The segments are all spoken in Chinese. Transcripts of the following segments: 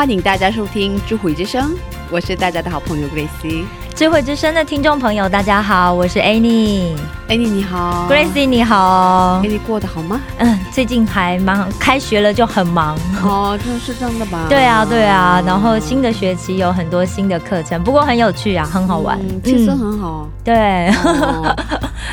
欢迎大家收听《智慧之声》，我是大家的好朋友 Gracie。智慧之声的听众朋友，大家好，我是 Annie。Annie 你好 Gracie 你好哎，，你过得好吗？嗯，最近还忙，开学了就很忙。哦，这是这样的吧？对啊，对啊，然后新的学期有很多新的课程，不过很有趣啊，很好玩，嗯气氛很好。对，哦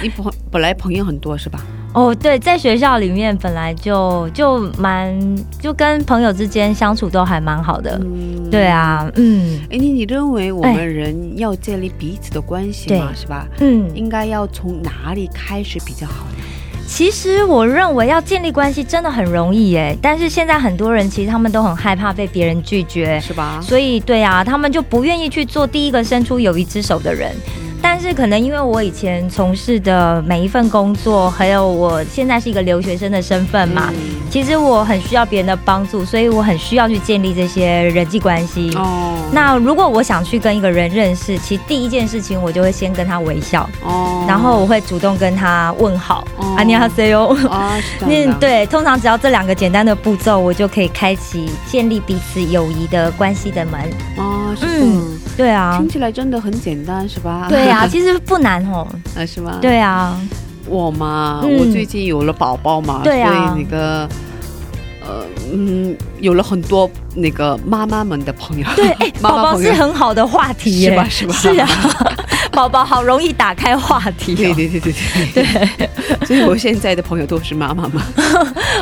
你朋本来朋友很多是吧？哦，对，在学校里面本来就就蛮就跟朋友之间相处都还蛮好的，嗯，对。啊，嗯哎，你你认为我哎们人要建立彼此的关系嘛，是吧？嗯，应该要从哪里开始比较好呢？其实我认为要建立关系真的很容易耶，但是现在很多人其实他们都很害怕被别人拒绝，是吧？所以对啊，他们就不愿意去做第一个伸出友谊之手的人。但是可能因为我以前从事的每一份工作，还有我现在是一个留学生的身份嘛，其实我很需要别人的帮助，所以我很需要去建立这些人际关系。哦，那如果我想去跟一个人认识，其实第一件事情我就会先跟他微笑，哦，然后我会主动跟他问好，啊你好 C O，那对，通常只要这两个简单的步骤，我就可以开启建立彼此友谊的关系的门。哦，是。对啊听，起来真的很简单，是吧？对啊，其实不难哦。啊，是吗？，对啊，我嘛，嗯我最近有了宝宝嘛，对啊所以那个，呃，嗯，有了很多那个妈妈们的朋友，对，宝宝是很好的话题耶，是吧？是吧？是啊，宝宝好容易打开话题、对哦，对对对对对，所以我现在的朋友都是妈妈嘛，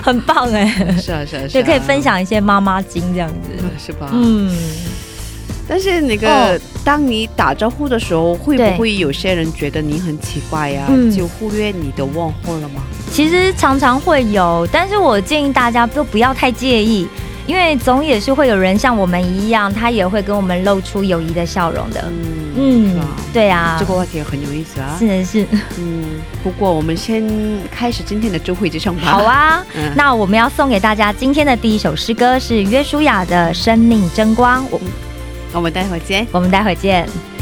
很棒哎，是啊是啊是啊，就可以分享一些妈妈经这样子。嗯，是吧？嗯，但是那个，哦当你打招呼的时候，会不会有些人觉得你很奇怪呀、嗯就忽略你的问候了吗？其实常常会有，但是我建议大家都不要太介意。因为总也是会有人像我们一样，他也会跟我们露出友谊的笑容的。嗯，是嗯吧？，对啊，这个话题很有意思啊。是的是，嗯，不过我们先开始今天的周会之声吧。好，啊。嗯，那我们要送给大家今天的第一首诗歌是约书亚的《生命争光》，我我们待会儿见。我们待会儿见。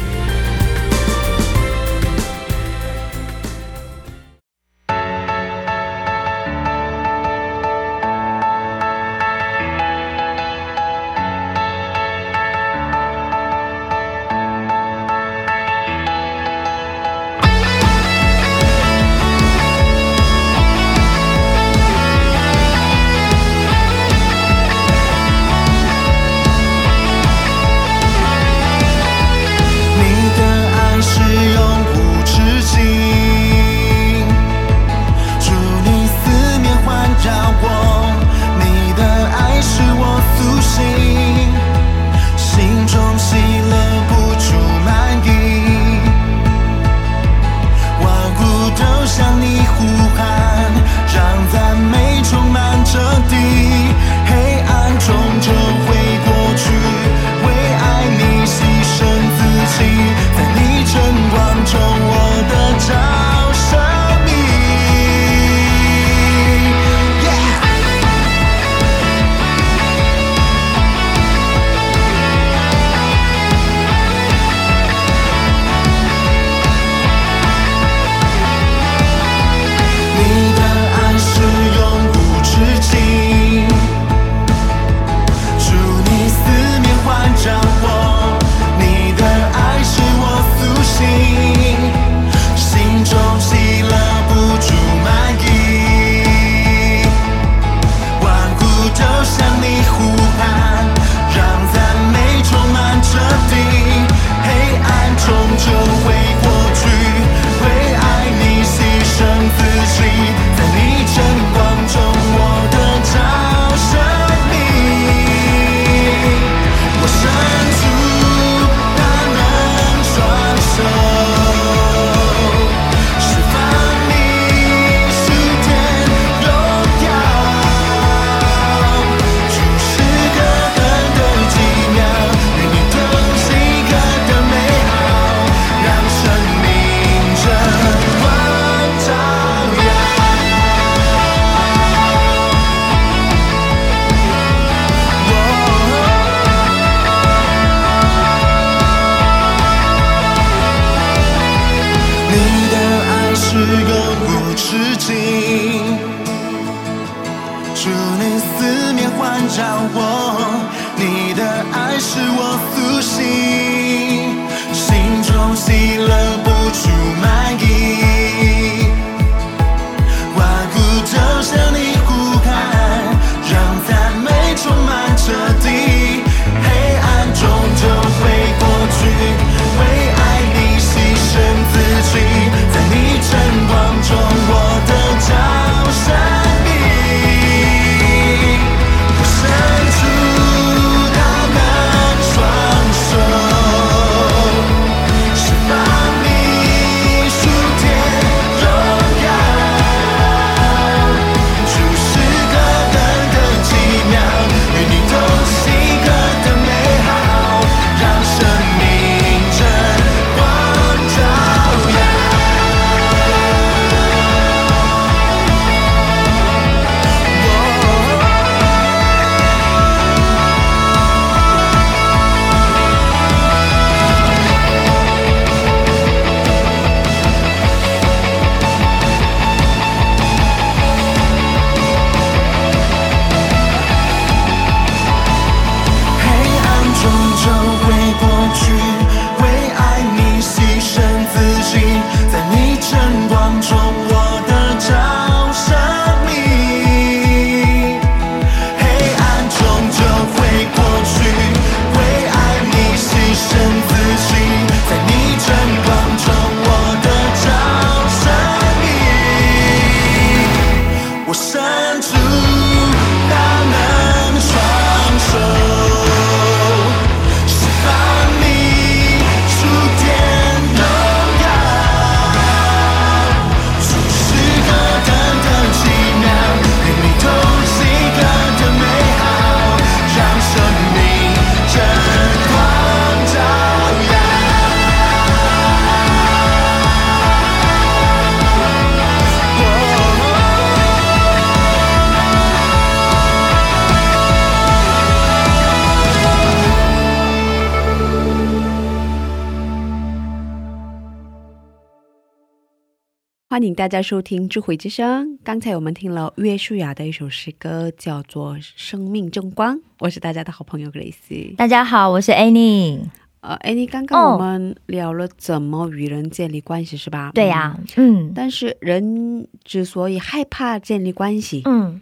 大家收听智慧之声。刚才我们听了约书亚的一首诗歌，叫做《生命正光》。我是大家的好朋友 Grace。大家好，我是 Annie。呃，Annie，刚刚我们聊了怎么与人建立关系，是吧？对呀、嗯。嗯但是人之所以害怕建立关系，嗯，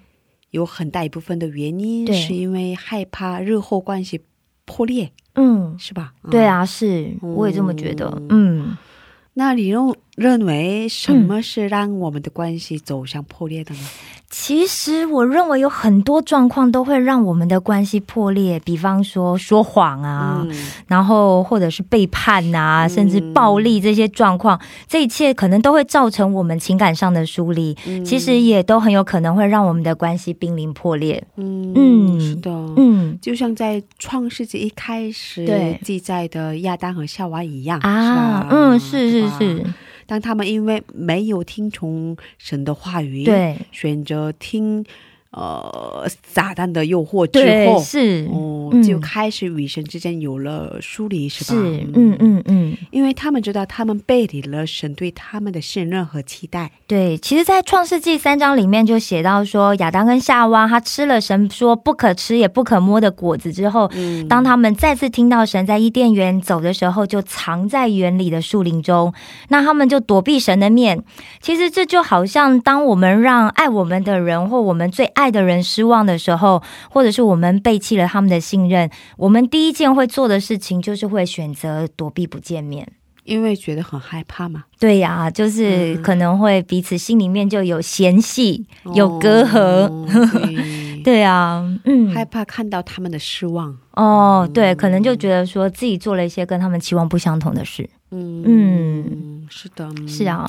有很大一部分的原因是因为害怕日后关系破裂，嗯，是吧？嗯对。啊，是，我也这么觉得。嗯嗯，那你认认为什么是让我们的关系走向破裂的呢？其实我认为有很多状况都会让我们的关系破裂，比方说说谎啊，嗯。然后或者是背叛啊，甚至暴力这些状况，这一切可能都会造成我们情感上的疏离，嗯。其实也都很有可能会让我们的关系濒临破裂。嗯嗯是的，嗯。就像在创世纪一开始对记载的亚当和夏娃一样啊，嗯，是是吧是，当他们因为没有听从神的话语，，对。选择听呃撒旦的诱惑之对后，是哦，嗯就开始与神之间有了疏离，是吧？是，嗯嗯嗯，因为他们知道他们背离了神对他们的信任和期待。对，其实，在创世纪三章里面就写到说，亚当跟夏娃他吃了神说不可吃也不可摸的果子之后，嗯当他们再次听到神在伊甸园走的时候，就藏在园里的树林中，那他们就躲避神的面。其实这就好像当我们让爱我们的人或我们最爱的人失望的时候，或者是我们背弃了他们的信任，我们第一件会做的事情就是会选择躲避不见面。因为觉得很害怕嘛，对呀、就是嗯可能会彼此心里面就有嫌隙、有隔阂。哦对 对啊，嗯，害怕看到他们的失望。哦，对，可能就觉得说自己做了一些跟他们期望不相同的事。嗯嗯是的，是啊，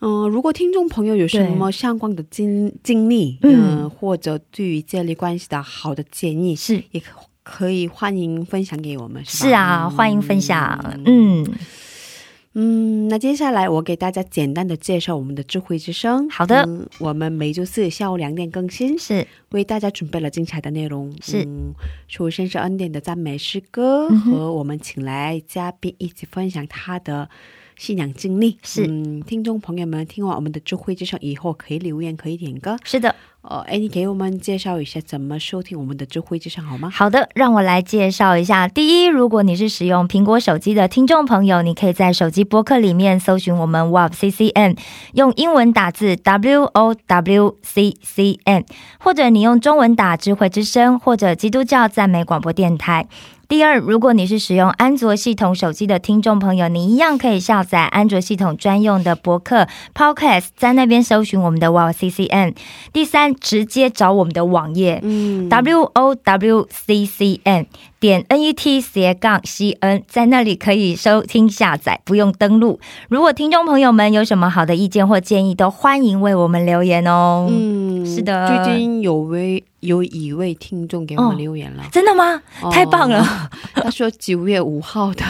嗯、如果听众朋友有什么相关的经经历，嗯嗯、或者对于建立关系的好的建议，是也可可以欢迎分享给我们，是？是啊，嗯欢迎分享。嗯，嗯，那接下来我给大家简单的介绍我们的智慧之声。好的嗯我们每周四下午两点更新，是为大家准备了精彩的内容。是嗯，首先是恩典的赞美诗歌，嗯和我们请来嘉宾一起分享他的信仰经历。是嗯，听众朋友们听完我们的智慧之声以后，可以留言，可以点歌。是的，哦，哎，你给我们介绍一下怎么收听我们的智慧之声好吗？好的，让我来介绍一下。第一，如果你是使用苹果手机的听众朋友，你可以在手机播客里面搜寻我们 WOWCCN，用英文打字 W O W C C N，或者你用中文打智慧之声或者基督教赞美广播电台。第二，如果你是使用安卓系统手机的听众朋友，你一样可以下载安卓系统专用的博客 Podcast，在那边搜寻我们的 Wow C C N。第三，直接找我们的网页，嗯 W O W C C N 点 N E T 斜杠 C N，在那里可以收听下载，不用登录。如果听众朋友们有什么好的意见或建议，都欢迎为我们留言哦。嗯，是的最近有位有一位听众给我哦们留言了，真的吗？哦太棒了！他说九月五号的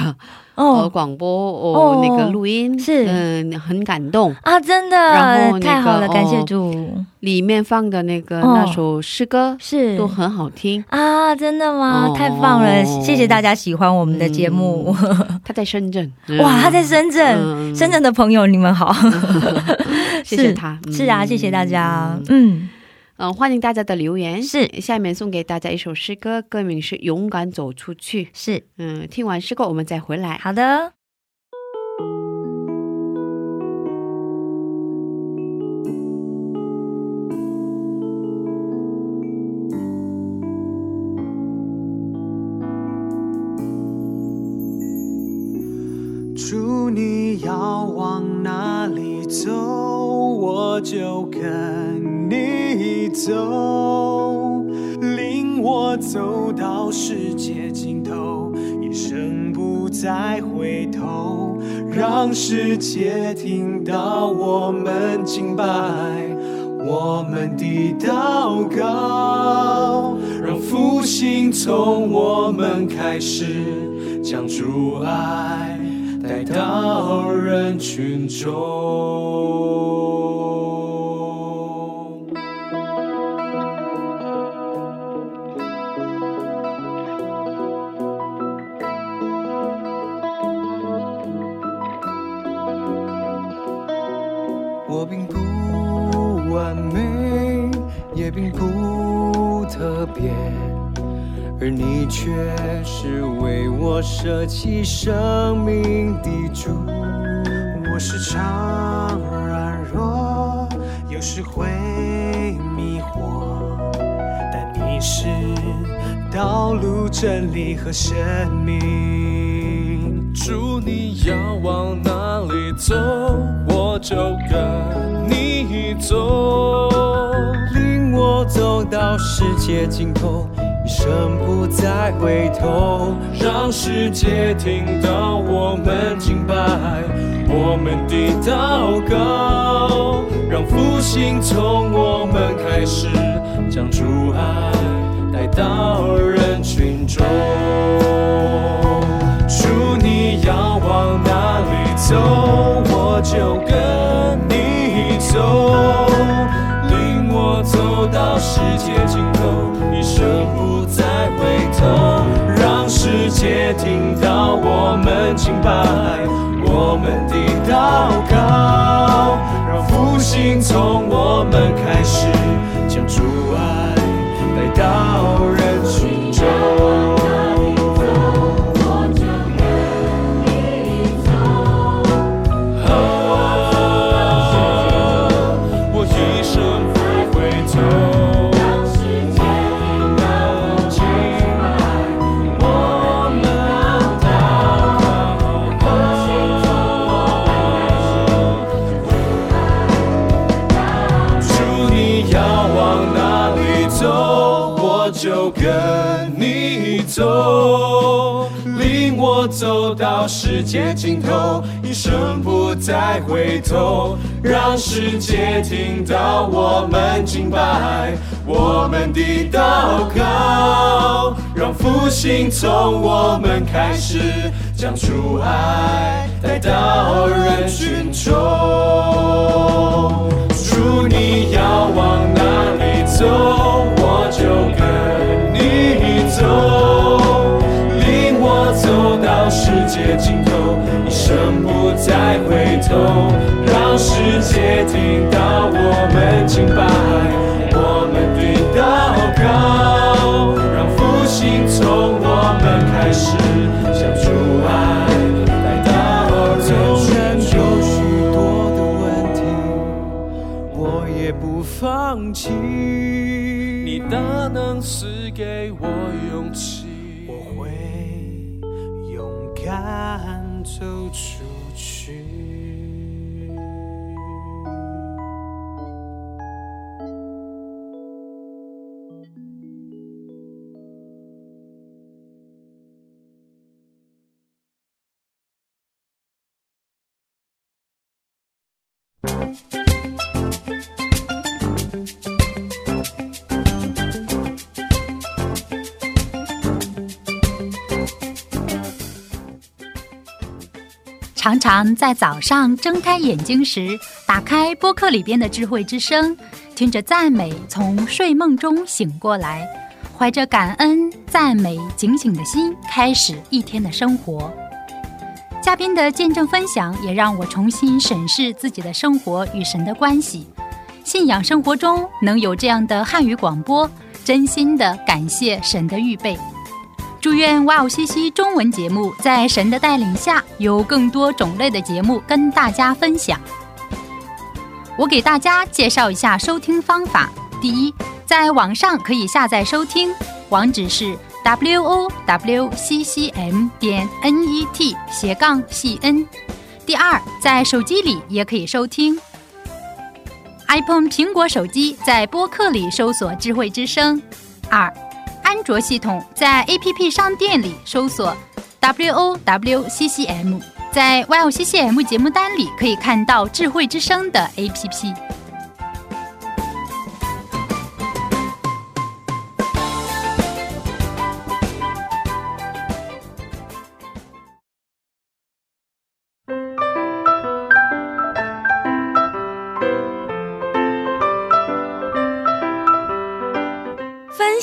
呃哦广播哦哦那个录音是。嗯很感动，啊，真然后那个的太好了，感谢哦主。里面放的那个哦。那首诗歌是。都很好听。啊，真的吗？哦。太棒了！谢谢大家喜欢我们的节目。他在深圳，哇，他在深圳，嗯。深圳的朋友你们好，谢谢他，是啊，谢谢大家。嗯嗯，嗯，欢迎大家的留言。是下面送给大家一首诗歌，歌名是《勇敢走出去》。是嗯，听完诗歌我们再回来。好的。你要往哪里走，我就跟你走，领我走到世界尽头，一生不再回头，让世界听到我们敬拜。我们的祷告，让复兴从我们开始，将主爱带到人群中。我并不完美，也并不特别，而你却是唯我舍弃生命的主。我时常软弱，有时会迷惑，但你是道路、真理和生命。主，你要往哪里走，我就跟你走，领我走到世界尽头，一生不再回头，让世界听到我们敬拜，我们的祷告，让复兴从我们开始，将主爱带到人群中。主，你要往哪里走，我就跟你走，领我走到世界尽头，一生不听到我们敬拜，我们的祷告，让复兴从我们开始，将主爱带到人群中。的祷告，让复兴从我们开始，将主爱带到人群中。主，你要往哪里走，我就跟你走，领我走到世界尽头，一生不再回头，让世界听到我们敬拜，从我们开始，常常在早上睁开眼睛时，打开播客里边的智慧之声，听着赞美，从睡梦中醒过来，怀着感恩、赞美、警醒的心，开始一天的生活。嘉宾的见证分享也让我重新审视自己的生活与神的关系。信仰生活中能有这样的汉语广播，真心的感谢神的预备。祝愿哇哦西西中文节目在神的带领下，有更多种类的节目跟大家分享。我给大家介绍一下收听方法：第一，在网上可以下载收听，网址是 w o w c c m 点 n e t 斜杠 c n。第二，在手机里也可以收听。iPhone 苹果手机在播客里搜索“智慧之声”。二，安卓系统在 APP 商店里搜索 W O W C C M，在 YOWCCM 节目单里可以看到智慧之声的 APP。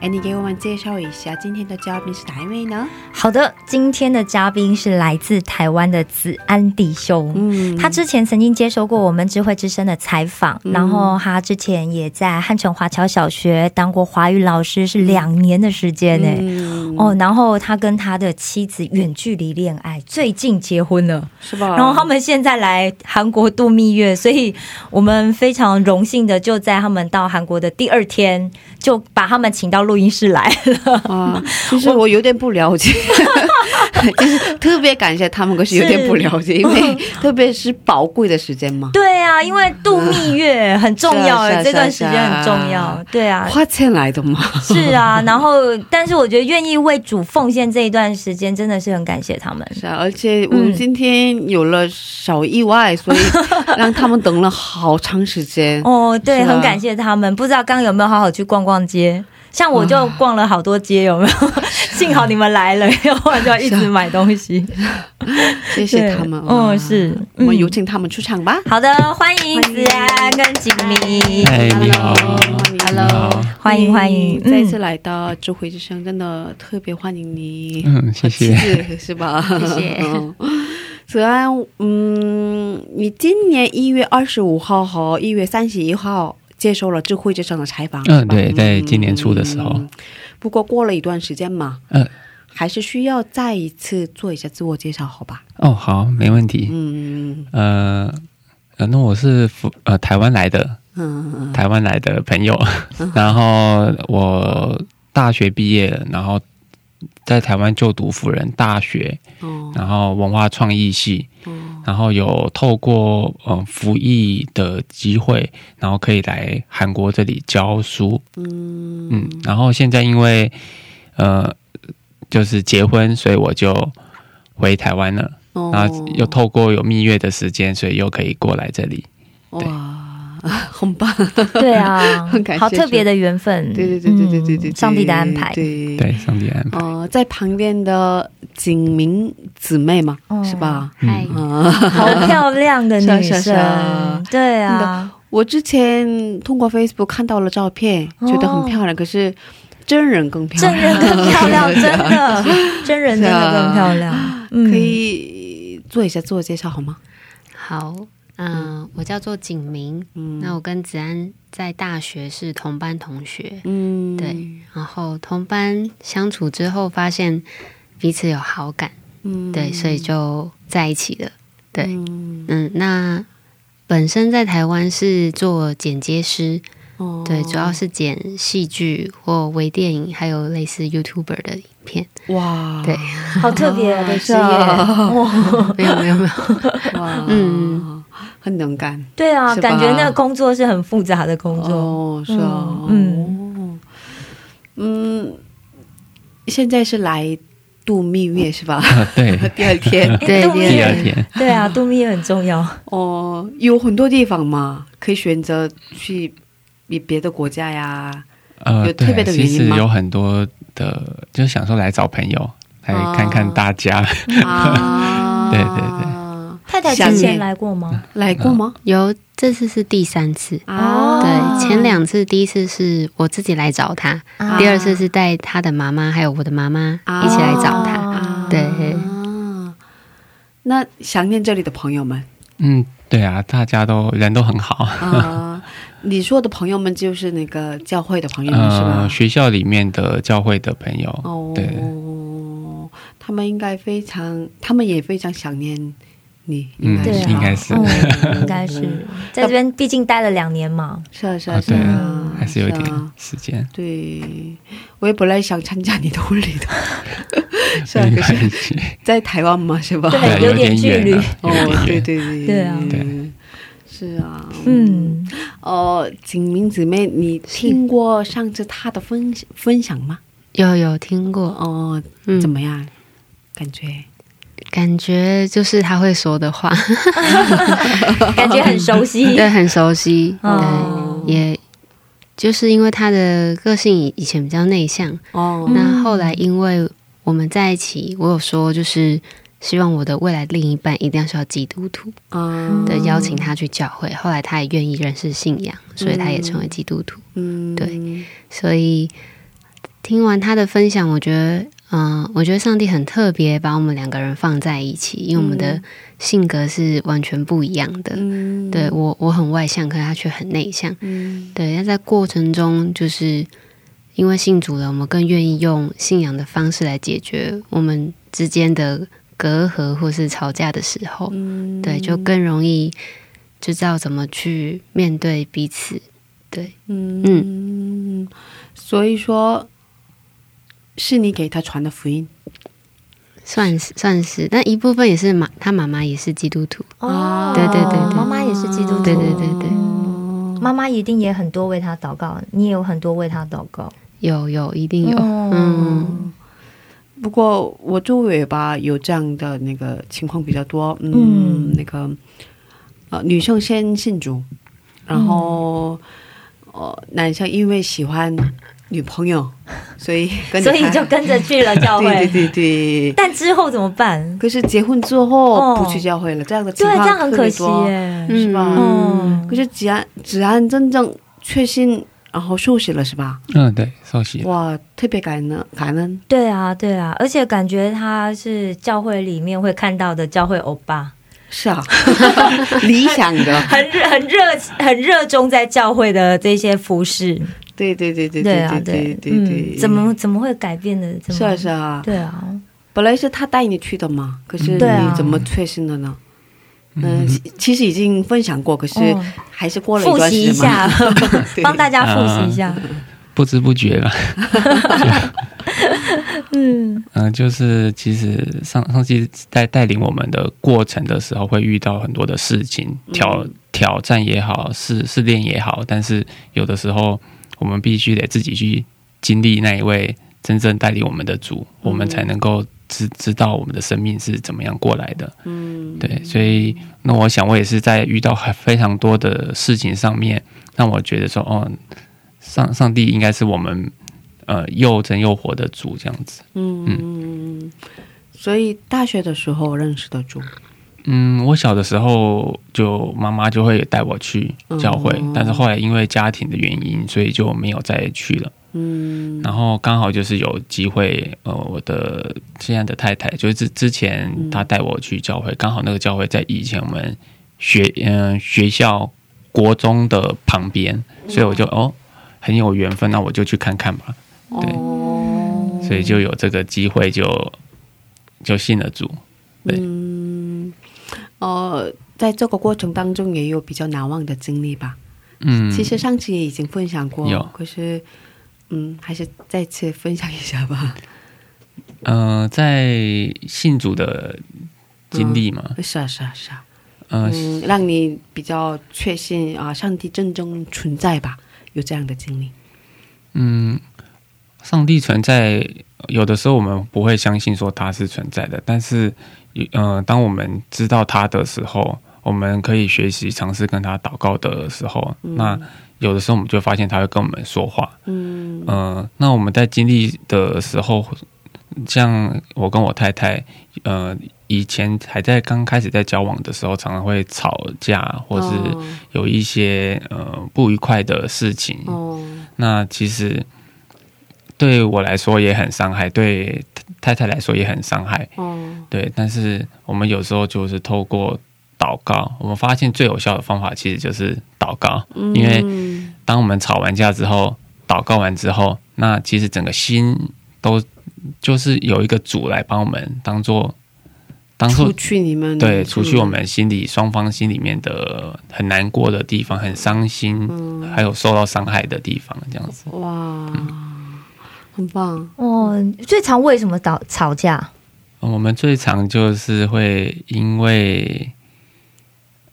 哎，你给我们介绍一下今天的嘉宾是哪一位呢？好的，今天的嘉宾是来自台湾的子安弟兄。嗯他之前曾经接受过我们智慧之声的采访，嗯然后他之前也在汉城华侨小学当过华语老师，是两年的时间呢。嗯哦，然后他跟他的妻子远距离恋爱，最近结婚了。是吧？然后他们现在来韩国度蜜月，所以我们非常荣幸的就在他们到韩国的第二天，就把他们请到录音室来了。啊，其实我有点不了解，就是特别感谢他们，可是有点不了解，因为 特别是宝贵的时间嘛，对啊，因为度蜜月很重要哎、这段时间很重要。对啊，花钱来的嘛。是啊。然后，但是我觉得愿意为主奉献这一段时间，真的是很感谢他们。是啊，而且我们嗯今天有了小意外，所以让他们等了好长时间。哦，对，啊很感谢他们。不知道刚刚有没有好好去逛逛街？像我就逛了好多街，有没有？幸好你们来了，要不然就要一直买东西。谢谢他们。对嗯是我们嗯有请他们出场吧。好的，欢迎子安跟景明。嗨，你好 Hello，欢迎欢迎再次嗯来到智慧之声，真的特别欢迎你。嗯，谢谢。是是吧？谢谢嗯 子安，嗯，你今年一月二十五号和一月三十一号接受了智慧之声的采访。嗯对在今年初的时候。嗯不过过了一段时间嘛，嗯，还是需要再一次做一下自我介绍，好吧？哦，好，没问题。嗯呃，呃，那我是福呃台湾来的，嗯嗯台湾来的朋友，然后我大学毕业了，然后在台湾就读辅仁大学，哦。然后文化创意系，哦然后有透过嗯服役的机会，然后可以来韩国这里教书，嗯。嗯，然后现在因为呃就是结婚，所以我就回台湾了，哦。然后又透过有蜜月的时间，所以又可以过来这里。对。哇，很棒，对啊很感，谢好特别的缘分。对对对对对对对，嗯上帝的安排。对。对，上帝安排。呃，在旁边的景明姊妹嘛，哦。是吧？嗨，啊，好漂亮的 女生，对啊，我之前通过 Facebook 看到了照片，哦。觉得很漂亮，可是真人更漂亮。真，人更漂亮，真的，真人真的更漂亮。嗯。可以做一下自我介绍好吗？好，嗯、我叫做景明，嗯。那我跟子安在大学是同班同学，嗯，对，然后同班相处之后发现彼此有好感，嗯。对，所以就在一起了。对，嗯。嗯，那本身在台湾是做剪接师，哦。对，主要是剪戏剧或微电影，还有类似 YouTuber 的影片。哇，对，好特别。的职是业，没有没有没有，哇，嗯，很能干对啊，感觉那个工作是很复杂的工作。哦，是啊，嗯嗯嗯，现在是来度蜜月是吧？啊 对，第二天对第对二天，对啊，度蜜月很重要。哦，有很多地方嘛，可以选择去比别的国家呀。呃，有特别的，原因吗其实有很多的，就是想说来找朋友，来看看大家。啊，对对太太之前来过吗？来。过吗？有这次是第三次。哦。对，前两次，第一次是我自己来找他，啊。第二次是带他的妈妈还有我的妈妈啊。一起来找他。啊。对。啊，那想念这里的朋友们？嗯，对啊，大家都人都很好。啊，你说的朋友们就是那个教会的朋友们是吧？呃，？学校里面的教会的朋友，哦，对，他们应该非常，他们也非常想念你，应嗯该是，应该是。嗯 应该是。在这边，毕竟待了两年嘛。是啊是啊是啊啊，，还是有一点时间。对，我也本来想参加你的婚礼的，是啊，可是在台湾嘛，是吧？对对，有有点点距离。哦，对。对对对啊。对，是啊，嗯，哦，景明姊妹，你听过上次她的分分享吗？有有听过，哦，嗯，怎么样？感觉感觉就是他会说的话，感觉很熟悉。对，很熟悉。哦对，也就是因为他的个性以以前比较内向，哦，那后来因为我们在一起，我有说就是希望我的未来另一半一定要是要基督徒，哦对，邀请他去教会。后来他也愿意认识信仰，所以他也成为基督徒。嗯，对，所以听完他的分享，我觉得，嗯、我觉得上帝很特别，把我们两个人放在一起，因为我们的性格是完全不一样的。嗯，对我，我很外向，可是他却很内向。嗯对，那在过程中，就是因为信主了，我们更愿意用信仰的方式来解决我们之间的隔阂或是吵架的时候。嗯，对，就更容易就知道怎么去面对彼此。对，嗯嗯，所以说是你给他传的福音？算是算是，但一部分也是妈，他妈妈也是基督徒。哦，对对对对。妈妈也是基督徒，对对对对。嗯妈妈一定也很多为他祷告，你也有很多为他祷告，有有，一定有。嗯嗯，不过我周围吧有这样的那个情况比较多，嗯，嗯。那个呃女生先信主，然后、呃男生因为喜欢女朋友，所以跟着所以就跟着去了教会。对对对对。但之后怎么办？可是结婚之后哦不去教会了，这样的情对，况这样很可惜特别多耶。是吧？嗯，可是子安子安真正确信，然后受洗了是吧？嗯，对，受洗。哇，特别感恩感恩，对啊，对啊，而且感觉他是教会里面会看到的教会欧巴，是啊，理想的，很热很热很热衷在教会的这些服饰。对对对对对啊，对对对怎么怎么会改变的？这么？是啊是啊，对啊，本来是他带你去的嘛，可是你怎么确信的呢？嗯，其其实已经分享过，可是哦。还是过了一复习一段时间嘛。下，对帮大家复习一下。不知不觉了，嗯。嗯、就是其实上上期在带领我们的过程的时候，会遇到很多的事情，挑挑战也好，试试炼也好，但是有的时候我们必须得自己去经历那一位真正带领我们的主，我们才能够知知道我们的生命是怎么样过来的。嗯，对，所以那我想我也是在遇到很非常多的事情上面，让我觉得说，哦，上上帝应该是我们呃又真又活的主这样子。嗯，所以大学的时候认识的主，嗯，我小的时候就妈妈就会带我去教会，哦但是后来因为家庭的原因，所以就没有再去了。嗯然后刚好就是有机会，呃，我的现在的太太就是之之前嗯她带我去教会，刚好那个教会在以前我们学嗯、学校国中的旁边，所以我就哦很有缘分，那我就去看看吧。对哦，所以就有这个机会就就信了主。对嗯，呃，在这个过程当中也有比较难忘的经历吧。嗯，其实上次也已经分享过，有可是，嗯，还是再次分享一下吧。呃，在信主的经历嘛，是啊，是啊，是啊，呃，嗯，让你比较确信啊，上帝真正存在吧？有这样的经历，嗯，上帝存在，有的时候我们不会相信说他是存在的，但是，呃，当我们知道他的时候，我们可以学习尝试跟他祷告的时候，那有的时候我们就发现他会跟我们说话，嗯。呃，那我们在经历的时候，像我跟我太太，呃，以前还在刚开始在交往的时候，常常会吵架，或是哦。有一些呃不愉快的事情。哦，那其实对我来说也很伤害，对太太来说也很伤害。哦，对，但是我们有时候就是透过祷告，我们发现最有效的方法其实就是祷告，因为嗯当我们吵完架之后，祷告完之后，那其实整个心都就是有一个主来帮我们当做当做除去你们对除去我们心里双方心里面的很难过的地方、很伤心，嗯。还有受到伤害的地方，这样子。哇，很棒，哦，最常为什么吵吵架？我们最常就是会因为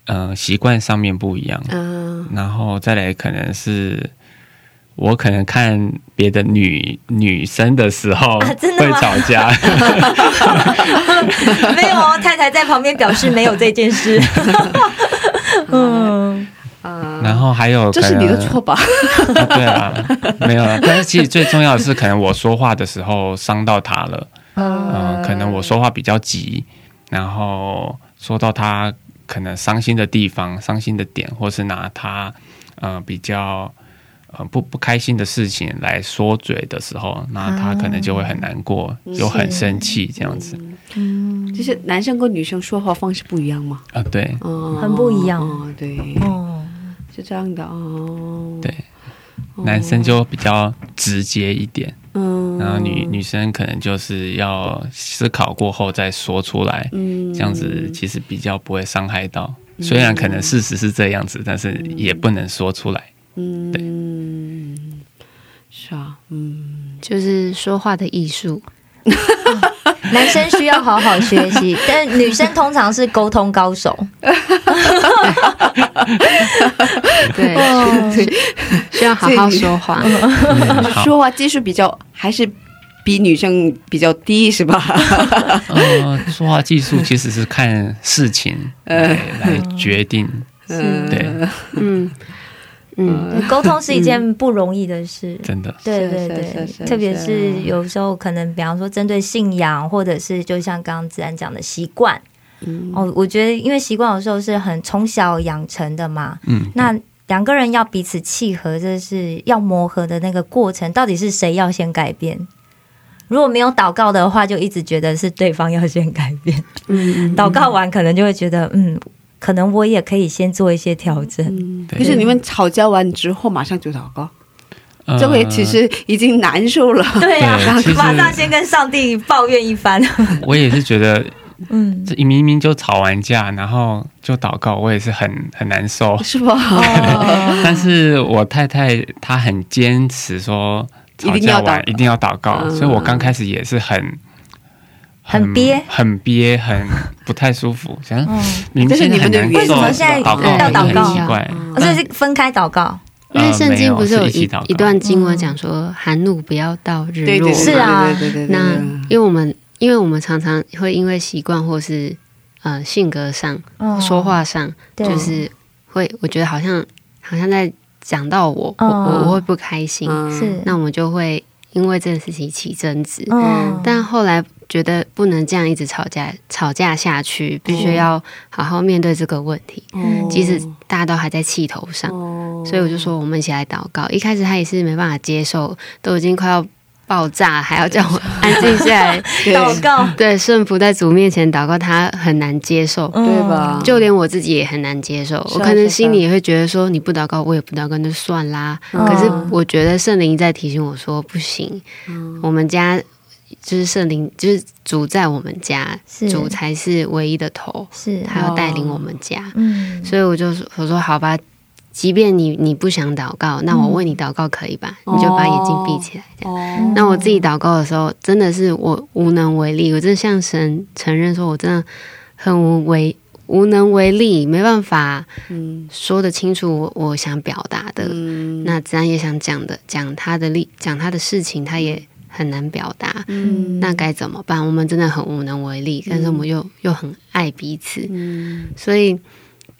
嗯、呃习惯上面不一样，嗯。然后再来可能是我可能看别的女女生的时候啊真的吗？会吵架，没有哦，太太在旁边表示没有这件事。嗯，啊，然后还有这是可能你的错吧？啊对啊，没有了。但是其实最重要的是，可能我说话的时候伤到他了，嗯、可能我说话比较急，然后说到他可能伤心的地方、伤心的点，或是拿他呃比较呃不不开心的事情来说嘴的时候，那他可能就会很难过，就很生气这样子。嗯。就是男生跟女生说话方式不一样吗？啊、对。哦，很不一样。哦，对，哦，是这样的哦。对，男生就比较直接一点。嗯，然后女女生可能就是要思考过后再说出来，嗯这样子其实比较不会伤害到。虽然可能事实是这样子，但是也不能说出来。嗯，是啊，嗯，就是说话的艺术。男生需要好好学习，但女生通常是沟通高手。对，哦需要好好说话。说话技术比较还是比女生比较低是吧？呃，说话技术其实是看事情来来决定。嗯对，嗯嗯，沟通是一件不容易的事。真的，对对是是是对，是特别是是有时候可能，比方说针对信仰，或者是就像刚刚自然讲的习惯。嗯哦，我觉得因为习惯有时候是很从小养成的嘛，嗯，那两个人要彼此契合，这是要磨合的那个过程，到底是谁要先改变？如果没有祷告的话，就一直觉得是对方要先改变。嗯祷告完可能就会觉得，嗯，可能我也可以先做一些调整。嗯，可是你们吵架完之后马上就祷告，呃这回其实已经难受了。对呀、对其实马上先跟上帝抱怨一番。我也是觉得，嗯，这明明就吵完架，然后就祷告，我也是很很难受。是吧？哦但是我太太她很坚持说，吵一定要架完祷告一定要祷告，嗯所以我刚开始也是很很憋？很憋，很不太舒服。想这是你们的为什么现在祷告要祷很告奇怪。这是分开祷告。因为圣经不是有一一段经文讲说，寒露不要到日落对对，是啊对对对对那因为我们因为我们常常会因为习惯或是呃性格上、嗯说话上，就是会我觉得好像好像在讲到我，我嗯我我会不开心，嗯。是。那我们就会因为这件事情起争执。嗯，但后来觉得不能这样一直吵架，吵架下去，必须要好好面对这个问题。哦即使大家都还在气头上，哦所以我就说我们一起来祷告。一开始他也是没办法接受，都已经快要爆炸，还要叫我安静下来 祷告，对，顺服在主面前祷告，他很难接受。嗯对吧？就连我自己也很难接受，我可能心里也会觉得说，你不祷告，我也不祷告，那就算啦。嗯可是我觉得圣灵在提醒我说，不行，嗯我们家就是圣灵，就是主在我们家，是主才是唯一的头，是，他要带领我们家。嗯，所以我就说我说好吧，即便你你不想祷告，那我为你祷告可以吧？嗯你就把眼睛闭起来。这样哦，那我自己祷告的时候，真的是我无能为力，我真的向神承认说，我真的很无为无能为力，没办法嗯说得清楚我我想表达的。嗯那自然也想讲的，讲他的力，讲他的事情，他也很难表达。嗯那该怎么办？我们真的很无能为力，但是我们又又很爱彼此，嗯所以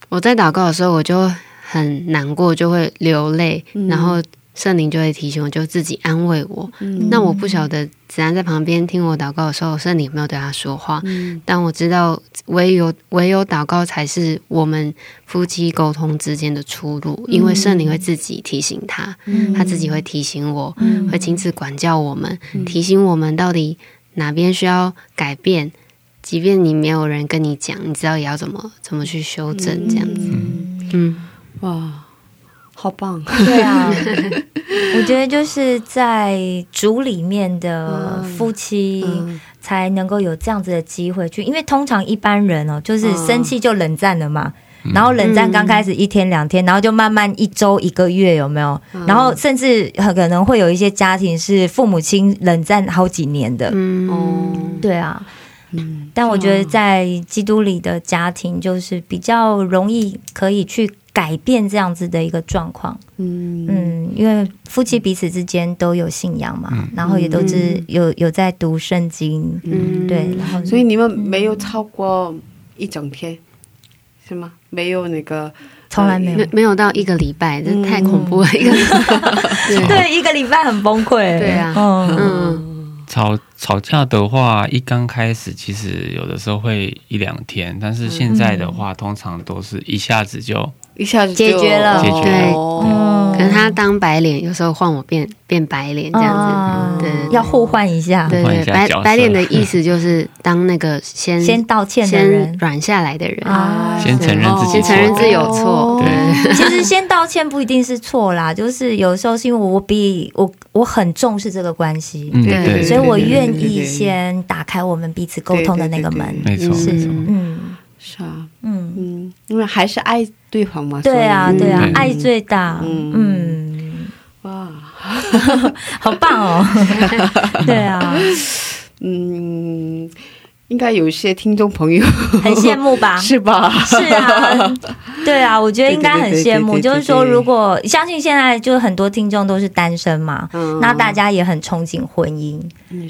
我在祷告的时候，我就很难过，就会流泪，嗯然后圣灵就会提醒我，就自己安慰我。嗯。那我不晓得子安在旁边听我祷告的时候，圣灵有没有对他说话，嗯。但我知道唯有唯有祷告才是我们夫妻沟通之间的出路，因为圣灵会自己提醒他，嗯。他自己会提醒我，嗯。会亲自管教我们，提醒我们到底哪边需要改变。即便你没有人跟你讲，你知道也要怎么怎么去修正这样子。嗯。哇，好棒！对啊，我觉得就是在主里面的夫妻嗯。才能够有这样子的机会去，因为通常一般人哦，就是嗯生气就冷战了嘛。然后冷战刚开始一天两天，然后就慢慢一周一个月，有没有？然后甚至很可能会有一些家庭是父母亲冷战好几年的。嗯。哦，对啊，嗯。但我觉得在基督里的家庭，就是比较容易可以去改变这样子的一个状况。嗯嗯，因为夫妻彼此之间都有信仰嘛，嗯然后也都是嗯有有在读圣经，嗯对，然后所以你们没有超过一整天，是吗？没有那个从来没有没。没有到一个礼拜，这嗯太恐怖了。一个礼拜，对 对，一个礼拜很崩溃。对啊嗯，嗯吵吵架的话，一刚开始其实有的时候会一两天，但是现在的话，通常都是一下子就一下子解决了解决了。哦。可能他当白脸，有时候换我变变白脸这样啊子。对要互换一下，对白白脸的意思就是当那个先先道歉的先人。软下来的人，啊先承认自己先承认自己有错。哦。对，其实先道歉不一定是错啦，就是有时候是因为我比我我很重视这个关系，嗯，对对，所以我愿意对对对先打开我们彼此沟通的那个门。没错，是没错，嗯是啊，嗯，嗯，因为还是爱对方嘛。对啊对啊对，爱最大。嗯。嗯，哇，好棒哦。对啊，嗯，应该有一些听众朋友 很羡慕吧？是吧？是啊，对啊，我觉得应该很羡慕。就是说，如果相信现在就是很多听众都是单身嘛，嗯那大家也很憧憬婚姻。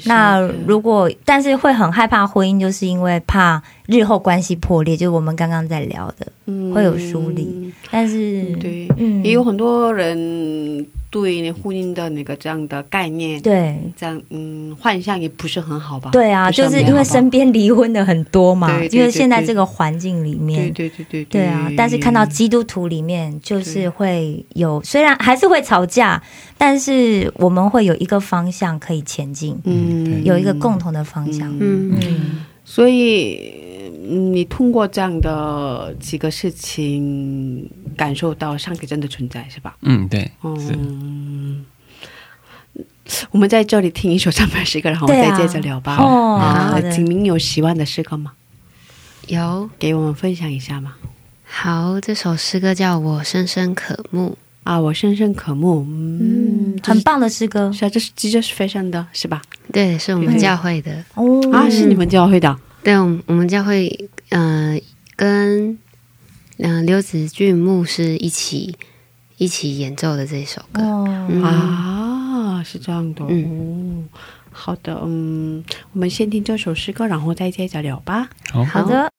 那如果但是会很害怕婚姻，就是因为怕日后关系破裂，就是我们刚刚在聊的，嗯会有疏离。但是对，嗯也有很多人对那婚姻的那个这样的概念，对。这样嗯幻象也不是很好吧？对啊，不就是因为身边离婚的很多嘛，对对因为现在这个环境里面。对。对对对对。啊，但是看到基督徒里面，就是对。会有，虽然还是会吵架，但是我们会有一个方向可以前进，嗯。有一个共同的方向。嗯。嗯，所以嗯你通过这样的几个事情，感受到上帝真的存在，是吧？嗯，对，嗯，我们在这里听一首赞美诗歌，然后我们再接着聊吧。哦，啊好，的，景明有喜欢的诗歌吗？有给我们分享一下吗？好，这首诗歌叫我深深渴慕。啊，我深深渴慕，嗯嗯，，很棒的诗歌是啊，这是这就是非常的，是吧？对，是我们教会的。哦啊，是你们教会的，对，我们我们教会，呃，跟嗯、呃刘子俊牧师一起一起演奏的这首歌。哦，嗯。啊，是这样的，嗯。哦，好的，嗯，我们先听这首诗歌，然后再接着聊吧。好，好的，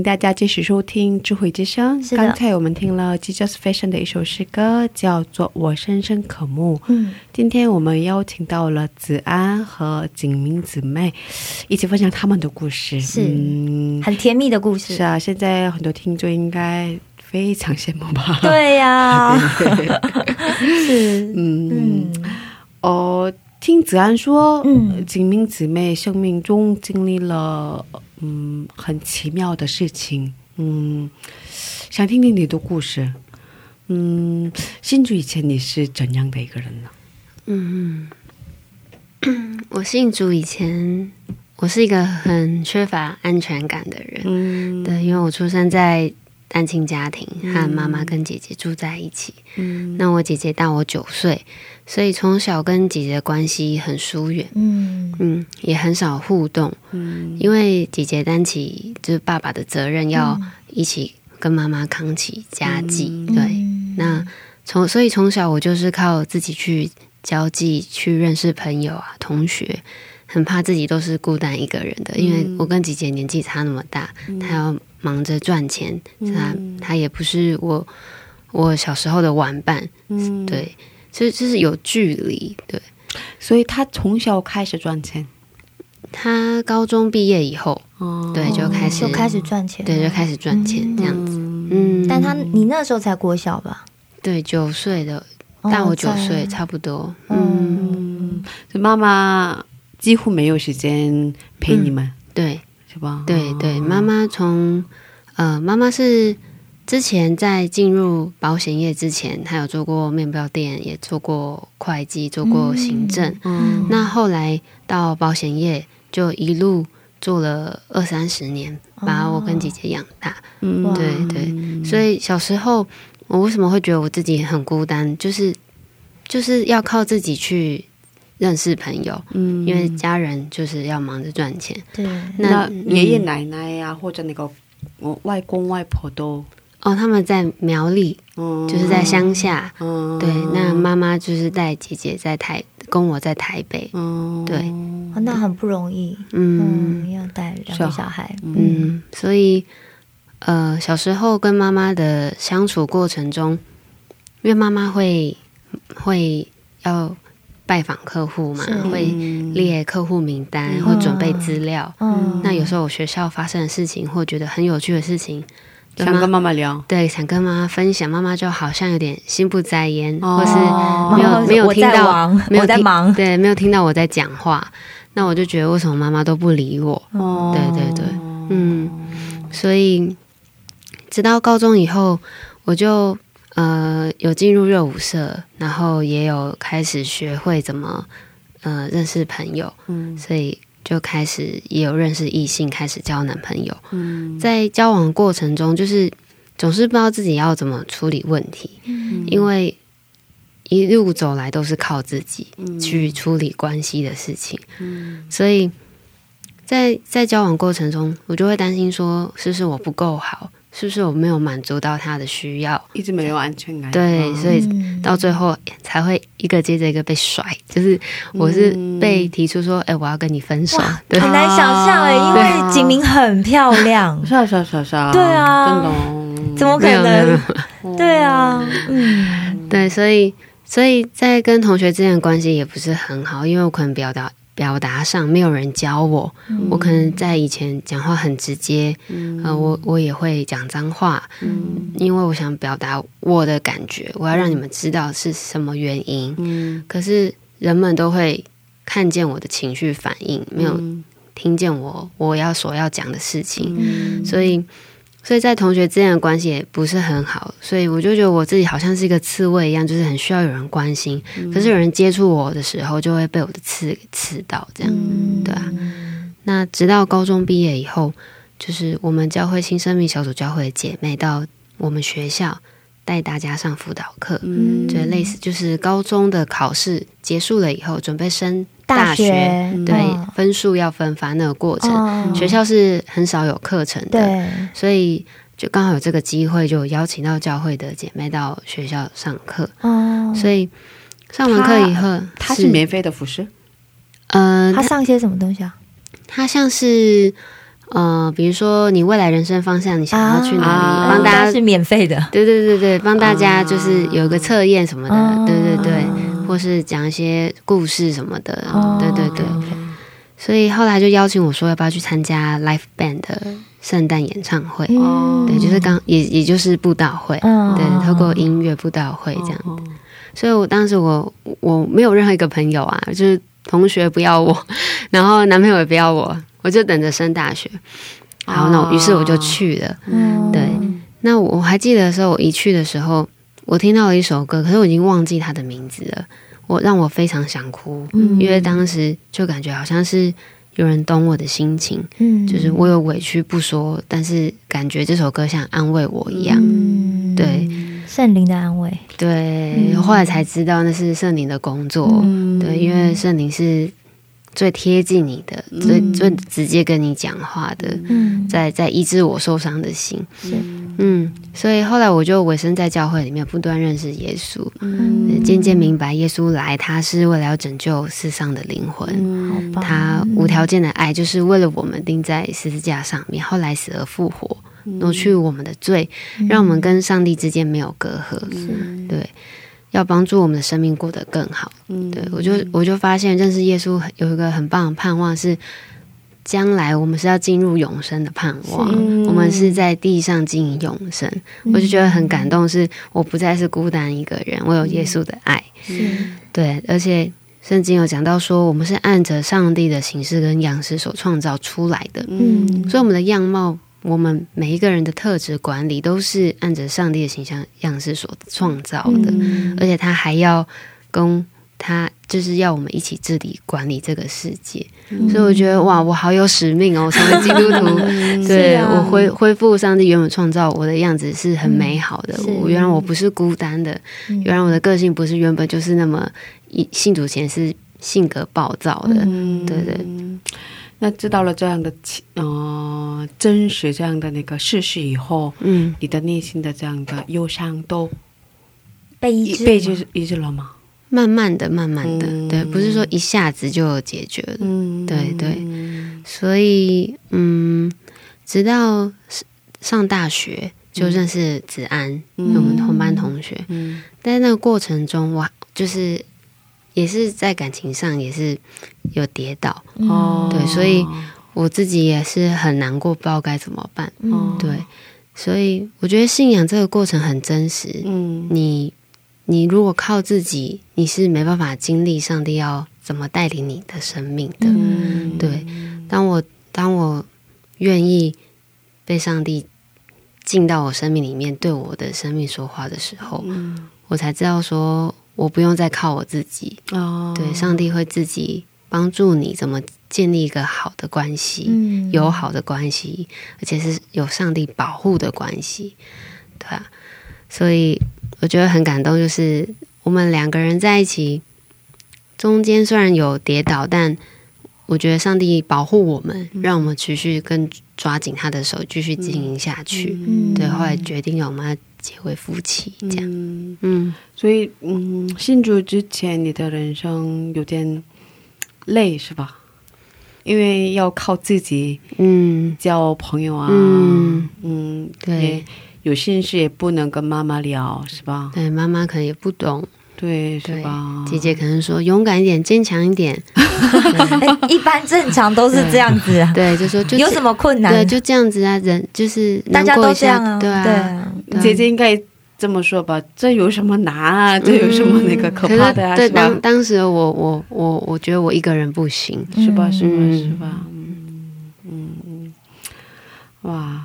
迎大家继续收听《智慧之声》。刚才我们听了 Jesus Fashion 的一首诗歌，叫做《我深深渴慕》。嗯，今天我们邀请到了子安和景明姊妹，一起分享他们的故事。是嗯，很甜蜜的故事。是啊，现在很多听众应该非常羡慕吧？对呀、对是，嗯嗯哦，听子安说，嗯景明姊妹生命中经历了嗯很奇妙的事情，嗯，想听听你的故事。嗯，信主以前你是怎样的一个人呢？嗯，我信主以前，我是一个很缺乏安全感的人。嗯，对，因为我出生在单亲家庭，和妈妈跟姐姐住在一起。嗯。那我姐姐大我九岁，所以从小跟姐姐的关系很疏远。嗯。嗯，也很少互动，嗯。因为姐姐担起就是爸爸的责任，要嗯。一起跟妈妈扛起家计。嗯。对，嗯。那从所以从小我就是靠自己去交际，去认识朋友啊、同学，很怕自己都是孤单一个人的，因为我跟姐姐年纪差那么大，她要忙着赚钱，她她也不是我我小时候的玩伴，嗯，对，就是就是有距离。对，所以他从小开始赚钱，她高中毕业以后，哦。对，就开始就开始赚钱，对，就开始赚钱这样子。嗯。嗯，但他你那时候才国小吧？对九岁的，大我九哦岁，在。差不多。嗯，嗯，就妈妈几乎没有时间陪你们，对。是吧？对对，妈妈从呃，妈妈是之前在进入保险业之前，她有做过面包店，也做过会计，做过行政。嗯那后来到保险业，就一路做了二三十年，把我跟姐姐养大。嗯。对对，所以小时候我为什么会觉得我自己很孤单，就是就是要靠自己去认识朋友，嗯。因为家人就是要忙着赚钱。对，那嗯。爷爷奶奶呀、或者那个我外公外婆都，哦，他们在苗栗，嗯，就是在乡下。嗯，对，那妈妈就是带姐姐在台，跟我在台北。嗯，对。哦那很不容易，嗯。嗯，要带两个小孩，嗯，所以呃，小时候跟妈妈的相处过程中，因为妈妈会会要拜访客户嘛是，会列客户名单，会准备资料。嗯，那有时候我学校发生的事情，或觉得很有趣的事情，想跟妈妈妈聊，对想跟妈妈分享，妈妈就好像有点心不在焉，哦。或是妈没有没有听到在，没有在忙，对，没有听到我在讲话，那我就觉得为什么妈妈都不理我？哦。对对对，嗯，所以直到高中以后，我就呃有进入热舞社，然后也有开始学会怎么呃认识朋友，嗯。所以就开始也有认识异性，开始交男朋友。嗯。在交往过程中，就是总是不知道自己要怎么处理问题，嗯。因为一路走来都是靠自己嗯。去处理关系的事情，嗯。所以在在交往过程中，我就会担心说，是不是我不够好，是不是我没有满足到他的需要？一直没有安全感，对，嗯。所以嗯到最后才会一个接着一个被甩，就是我是被提出说，哎、我要跟你分手，对。很难想象哎，因为景明很漂亮，是啊是啊是啊对啊。怎么可能？对啊，嗯，对，所以所以在跟同学之间的关系也不是很好，因为我可能表达表达上没有人教我，我可能在以前讲话很直接，嗯。呃，我我也会讲脏话，嗯。因为我想表达我的感觉，我要让你们知道是什么原因。嗯。可是人们都会看见我的情绪反应，没有嗯。听见我我要所要讲的事情，嗯。所以所以在同学之间的关系也不是很好，所以我就觉得我自己好像是一个刺猬一样，就是很需要有人关心。可是有人接触我的时候，就会被我的刺给刺到，这样。嗯对啊那直到高中毕业以后，就是我们教会新生命小组教会的姐妹到我们学校带大家上辅导课，嗯就类似就是高中的考试结束了以后，准备升大学，学对、嗯分数要分发那个过程，哦学校是很少有课程的，对，所以就刚好有这个机会，就邀请到教会的姐妹到学校上课，哦，所以上完课以后，它是免费的服饰，呃，他上些什么东西啊？它像是呃，比如说你未来人生方向，你想要去哪里，啊帮大家是免费的，对对对对，帮大家就是有一个测验什么的，哦对对对，或是讲一些故事什么的，哦对对对。所以后来就邀请我说要不要去参加 l i f e Band 的圣诞演唱会，哦对，就是刚也也就是布道会，嗯对，透过音乐布道会这样。哦所以我当时我我没有任何一个朋友啊，就是同学不要我，然后男朋友也不要我，我就等着升大学。好，那我于是我就去了。嗯对，那我还记得的时候，我一去的时候，我听到了一首歌，可是我已经忘记它的名字了。我让我非常想哭，嗯。因为当时就感觉好像是有人懂我的心情，嗯。就是我有委屈不说，但是感觉这首歌像安慰我一样。嗯。对。圣灵的安慰，对，后来才知道那是圣灵的工作。嗯。对，因为圣灵是最贴近你的，最最直接跟你讲话的，嗯，在在医治我受伤的心。是嗯，所以后来我就委身在教会里面，不断认识耶稣，嗯渐渐明白耶稣来，他是为了要拯救世上的灵魂。嗯，他无条件的爱，就是为了我们钉在十字架上面，后来死而复活，挪去我们的罪，让我们跟上帝之间没有隔阂。对，要帮助我们的生命过得更好。对我就我就发现认识耶稣有一个很棒的盼望是。将来我们是要进入永生的盼望，我们是在地上经营永生，我就觉得很感动，是我不再是孤单一个人，我有耶稣的爱，对，而且圣经有讲到说，我们是按着上帝的形式跟样式所创造出来的，嗯。所以我们的样貌，我们每一个人的特质管理都是按着上帝的形象样式所创造的，而且他还要跟他就是要我们一起治理管理这个世界，所以我觉得哇，我好有使命哦！我成为基督徒，对、啊。我恢恢复上帝原本创造我的样子是很美好的。是。我原来我不是孤单的，嗯。原来我的个性不是原本就是那么一信主前是性格暴躁的，嗯。对对。那知道了这样的情呃真实这样的那个事实以后，嗯，你的内心的这样的忧伤都被医治吗？被治医治了吗？慢慢的、慢慢的，嗯对，不是说一下子就有解决了。嗯对对所以，嗯，直到上大学就认识子安，嗯我们同班同学。嗯但是那个过程中，我就是也是在感情上也是有跌倒，哦，对所以我自己也是很难过，不知道该怎么办。嗯对，所以我觉得信仰这个过程很真实。嗯你你如果靠自己，你是没办法经历上帝要怎么带领你的生命的。嗯。对，当我当我愿意被上帝进到我生命里面，对我的生命说话的时候，嗯。我才知道说我不用再靠我自己，哦。对，上帝会自己帮助你怎么建立一个好的关系，嗯。友好的关系，而且是有上帝保护的关系，对啊，所以我觉得很感动，就是我们两个人在一起，中间虽然有跌倒，但我觉得上帝保护我们，让我们持续跟抓紧他的手，继续经营下去。嗯对，后来决定了我们要结为夫妻，这样。嗯，嗯所以嗯，信主之前你的人生有点累是吧？因为要靠自己嗯，交朋友啊，嗯嗯，对也有心事也不能跟妈妈聊是吧？对，妈妈可能也不懂，对，是吧？姐姐可能说勇敢一点，坚强一点。哎一般正常都是这样子啊，对，就说就有什么困难？对，就这样子啊，人就是大家都这样啊，对啊，对啊，对姐姐应该这么说吧？这有什么难啊？这有什么那个可怕的对，当？当时我我我我觉得我一个人不行，是吧？是吧？嗯是吧？嗯嗯嗯，哇，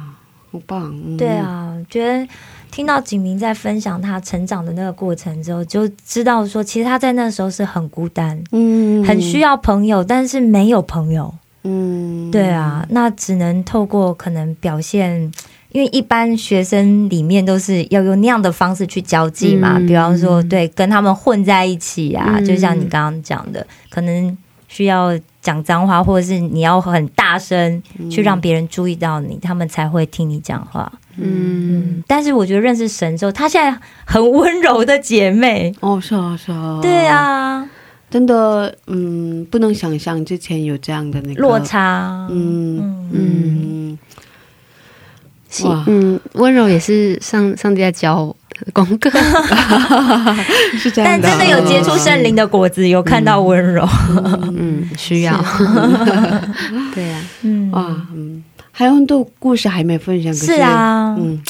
好棒！嗯对，啊，觉得听到景明在分享他成长的那个过程之后，就知道说，其实他在那时候是很孤单，嗯很需，要朋友，但是没有朋友。嗯，对啊，那只能透过可能表现。因为一般学生里面都是要用那样的方式去交际嘛，嗯比方说对跟他们混在一起啊，嗯就像你刚刚讲的，可能需要讲脏话，或者是你要很大声去让别人注意到你，他们才会听你讲话。嗯。嗯，但是我觉得认识神之后，她现在很温柔的姐妹。哦，是啊，是啊，对，啊，真的，嗯，不能想象之前有这样的那个落，差，嗯。嗯。哇。嗯，温柔也是上上帝在教功课。是这样，但真的有结出圣灵的果子，有看到温柔，嗯，需要。对呀，嗯，哇，嗯，还有很多故事还没分享，可是，啊，嗯，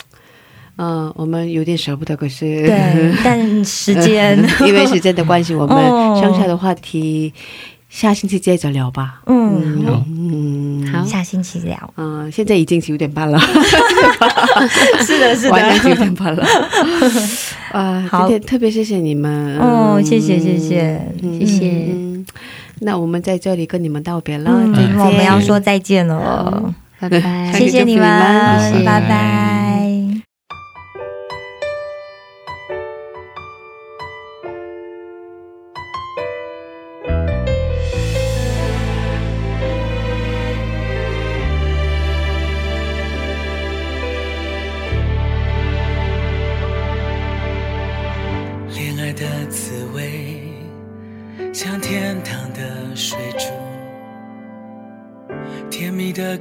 呃，我们有点舍不得，可是对，但时间，因为时间的关系，我们哦。剩下的话题下星期接着聊吧。嗯，好。嗯，好。下星期聊，嗯、现在已经九点半了，是的，是的。晚上九点半了。啊，好。今天特别谢谢你们。哦，谢谢谢谢，嗯谢谢。嗯那我们在这里跟你们道别了，我们要说再见了，拜拜。谢谢你们，拜拜。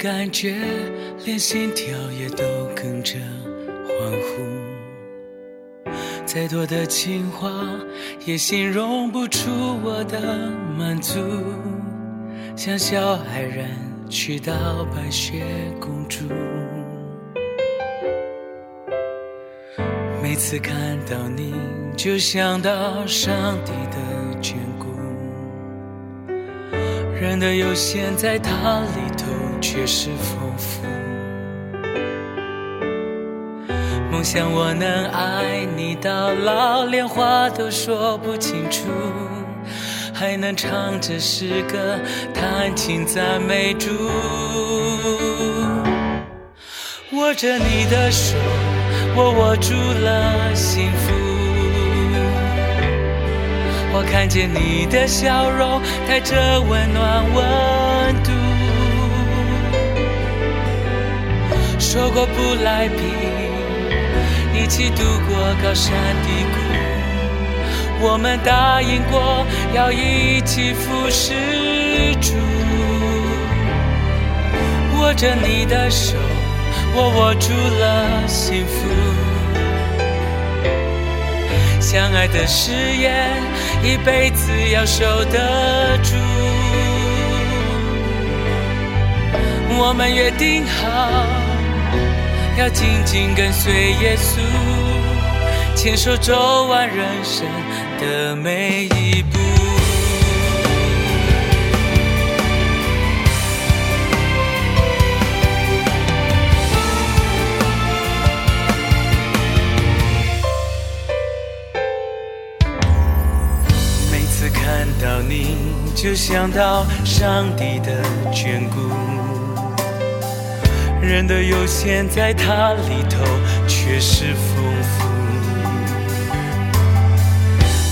感觉，连心跳也都跟着欢呼。再多的情话也形容不出我的满足，像小矮人娶到白雪公主。每次看到你，就想到上帝的眷顾。人的有限，在它里头却是丰富。梦想我能爱你到老，连话都说不清楚，还能唱着诗歌，弹琴赞美主。握着你的手，我握住了幸福。我看见你的笑容，带着温暖温说过不来比，一起度过高山低谷。我们答应过要一起服侍主。握着你的手，我握住了幸福。相爱的誓言，一辈子要守得住。我们约定好，要紧紧跟随耶稣，牵手走完人生的每一步。每次看到你，就想到上帝的眷顾。人的有限，在它里头却是丰富。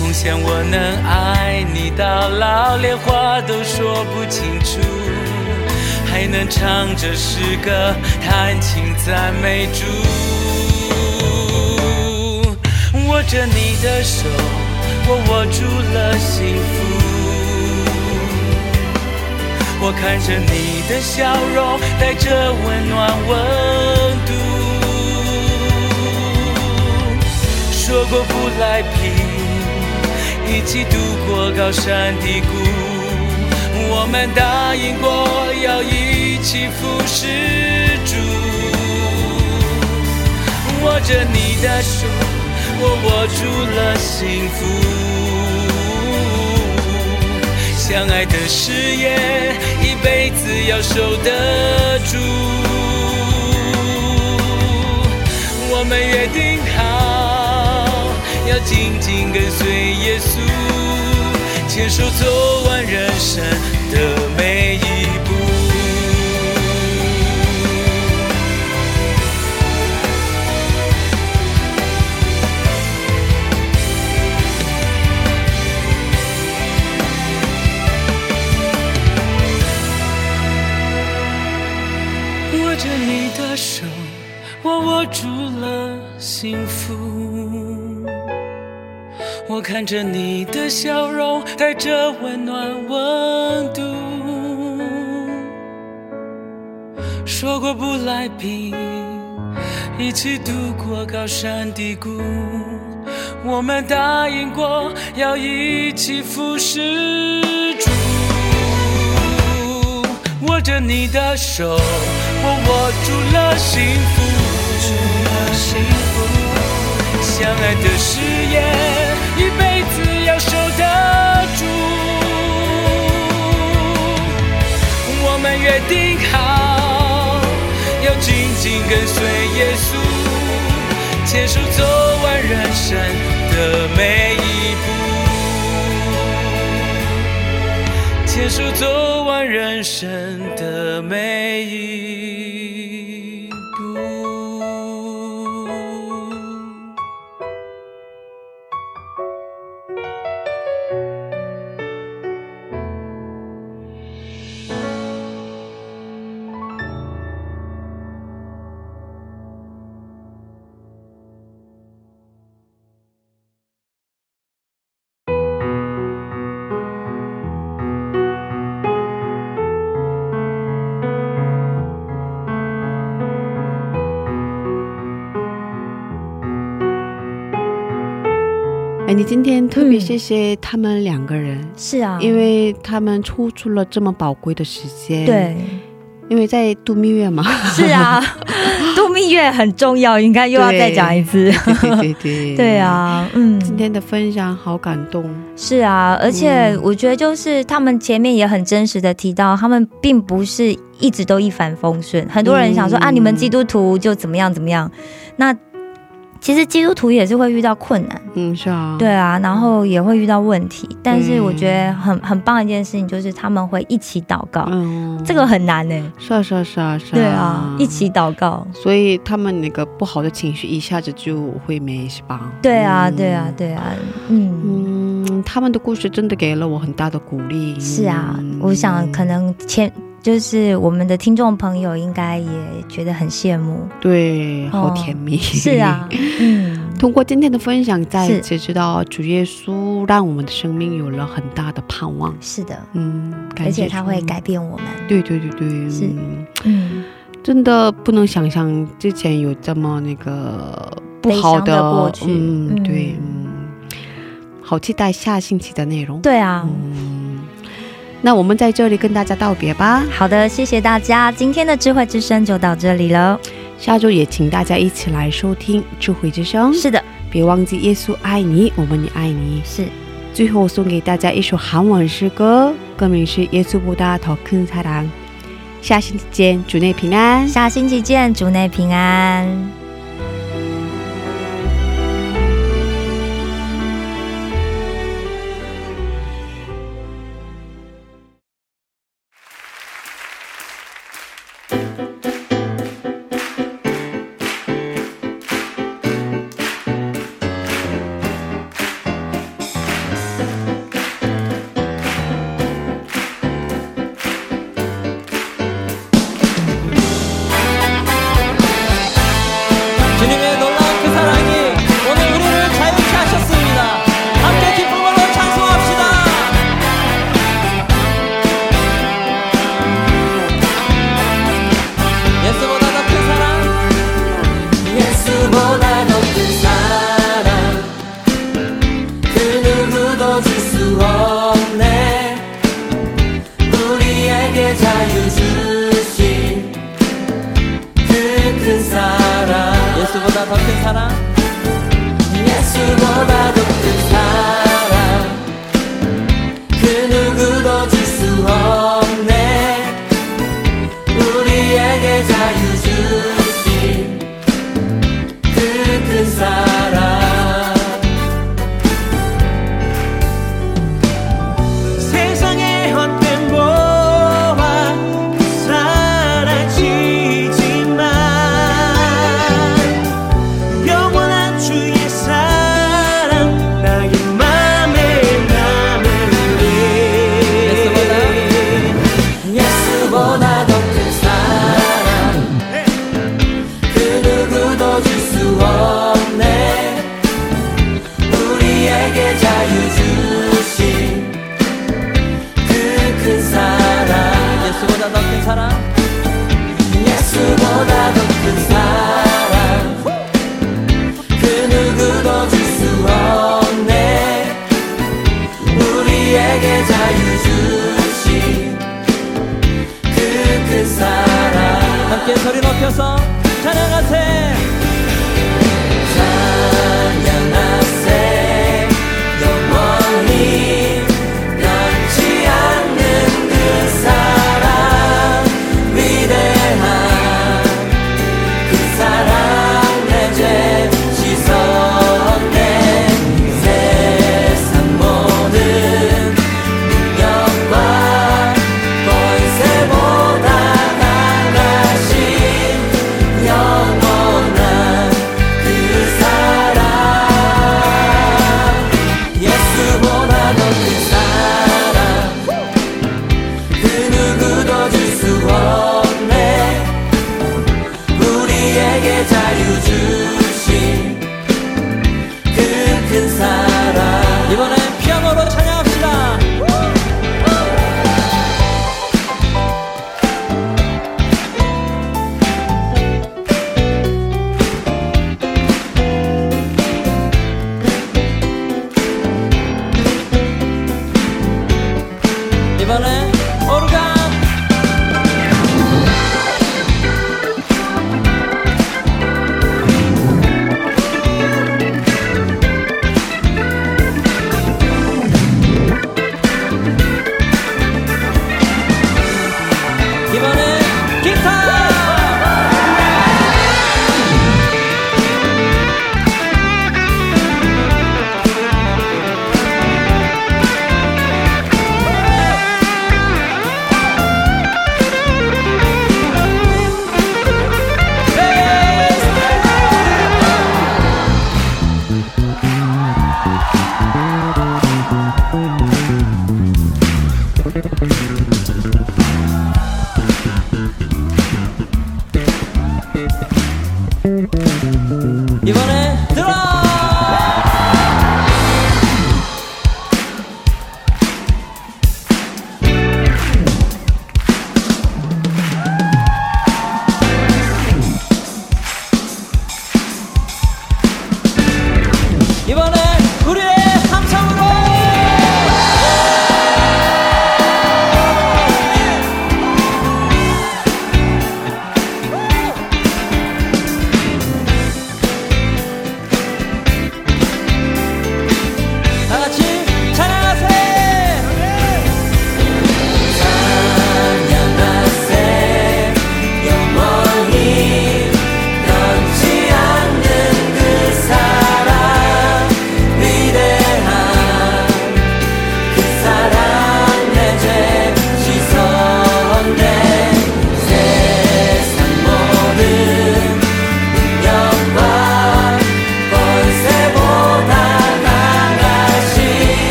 梦想我能爱你到老，连话都说不清楚，还能唱着诗歌，弹琴赞美主。握着你的手，我握住了幸福。我看着你的笑容，带着温暖温度。说过不来拼，一起度过高山低谷。我们答应过要一起服侍主。握着你的手，我握住了幸福。相爱的誓言，一辈子要守得住。我们约定好，要紧紧跟随耶稣，牵手走完人生的每一幸福。我看着你的笑容，带着温暖温度。说过不来平，一起度过高山低谷。我们答应过要一起扶持主。握着你的手，我握住了幸福。相爱的誓言，一辈子要守得住。我们约定好，要紧紧跟随耶稣，牵手走完人生的每一步，牵手走完人生的每一你今天特别谢谢他们两个人，是啊，因为他们抽出了这么宝贵的时间。对，因为在度蜜月嘛。是啊，度蜜月很重要，应该又要再讲一次。对对对对啊，嗯，今天的分享好感动。是啊，而且我觉得就是他们前面也很真实的提到，他们并不是一直都一帆风顺。很多人想说、嗯啊，你们基督徒就怎么样怎么样，那其实基督徒也是会遇到困难。嗯，是啊，对啊，然后也会遇到问题，但是我觉得很很棒的一件事情就是他们会一起祷告，嗯，这个很难呢。是啊是啊是啊是啊，对啊，一起祷告。所以他们那个不好的情绪一下子就会没，是吧？对啊，嗯对啊，对啊，嗯，嗯，他们的故事真的给了我很大的鼓励。是啊，嗯我想可能前就是我们的听众朋友应该也觉得很羡慕。对，好哦甜蜜。是啊，嗯，通过今天的分享，再一次知道主耶稣让我们的生命有了很大的盼望。是的，嗯，而且他会改变我们。对对对对，是嗯嗯，真的不能想象之前有这么那个不好的过去嗯，嗯对，嗯，好期待下星期的内容。对啊。嗯，那我们在这里跟大家道别吧。好的，谢谢大家，今天的智慧之声就到这里了。下周也请大家一起来收听智慧之声。是的，别忘记耶稣爱你，我们也爱你。是最后送给大家一首韩文诗歌，歌名是《耶稣보다더큰사랑》。下星期见，主内平安。下星期见，主内平安。